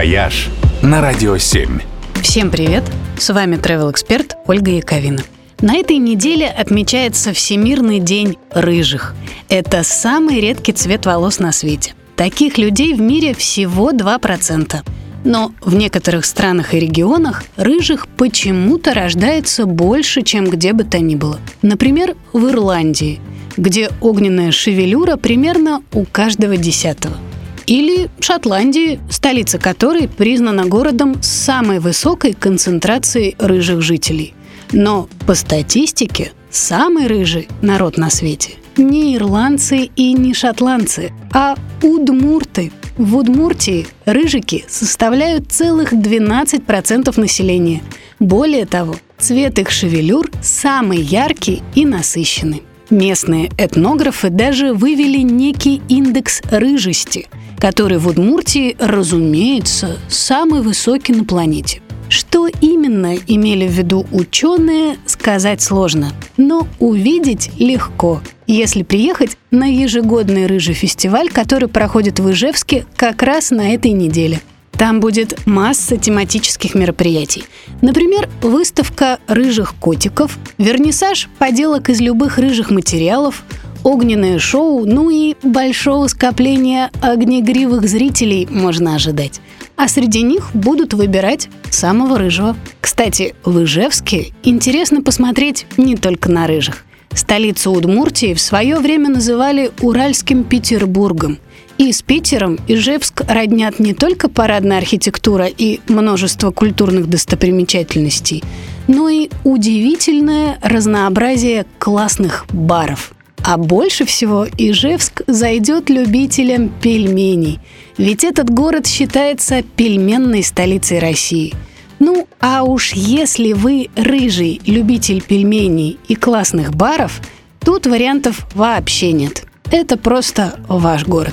«Вояж» на Радио 7. Всем привет! С вами travel эксперт Ольга Яковина. На этой неделе отмечается Всемирный день рыжих. Это самый редкий цвет волос на свете. Таких людей в мире всего 2%. Но в некоторых странах и регионах рыжих почему-то рождается больше, чем где бы то ни было. Например, в Ирландии, где огненная шевелюра примерно у каждого десятого – или Шотландии, столица которой признана городом с самой высокой концентрацией рыжих жителей. Но по статистике самый рыжий народ на свете не ирландцы и не шотландцы, а удмурты. В Удмуртии рыжики составляют целых 12% населения. Более того, цвет их шевелюр самый яркий и насыщенный. Местные этнографы даже вывели некий индекс рыжести – который в Удмуртии, разумеется, самый высокий на планете. Что именно имели в виду ученые, сказать сложно, но увидеть легко, если приехать на ежегодный рыжий фестиваль, который проходит в Ижевске как раз на этой неделе. Там будет масса тематических мероприятий. Например, выставка рыжих котиков, вернисаж поделок из любых рыжих материалов, огненное шоу, ну и большого скопления огнегривых зрителей можно ожидать. А среди них будут выбирать самого рыжего. Кстати, в Ижевске интересно посмотреть не только на рыжих. Столицу Удмуртии в свое время называли Уральским Петербургом. И с Питером Ижевск роднят не только парадная архитектура и множество культурных достопримечательностей, но и удивительное разнообразие классных баров – а больше всего Ижевск зайдет любителям пельменей, ведь этот город считается пельменной столицей России. Ну, а уж если вы рыжий любитель пельменей и классных баров, тут вариантов вообще нет. Это просто ваш город.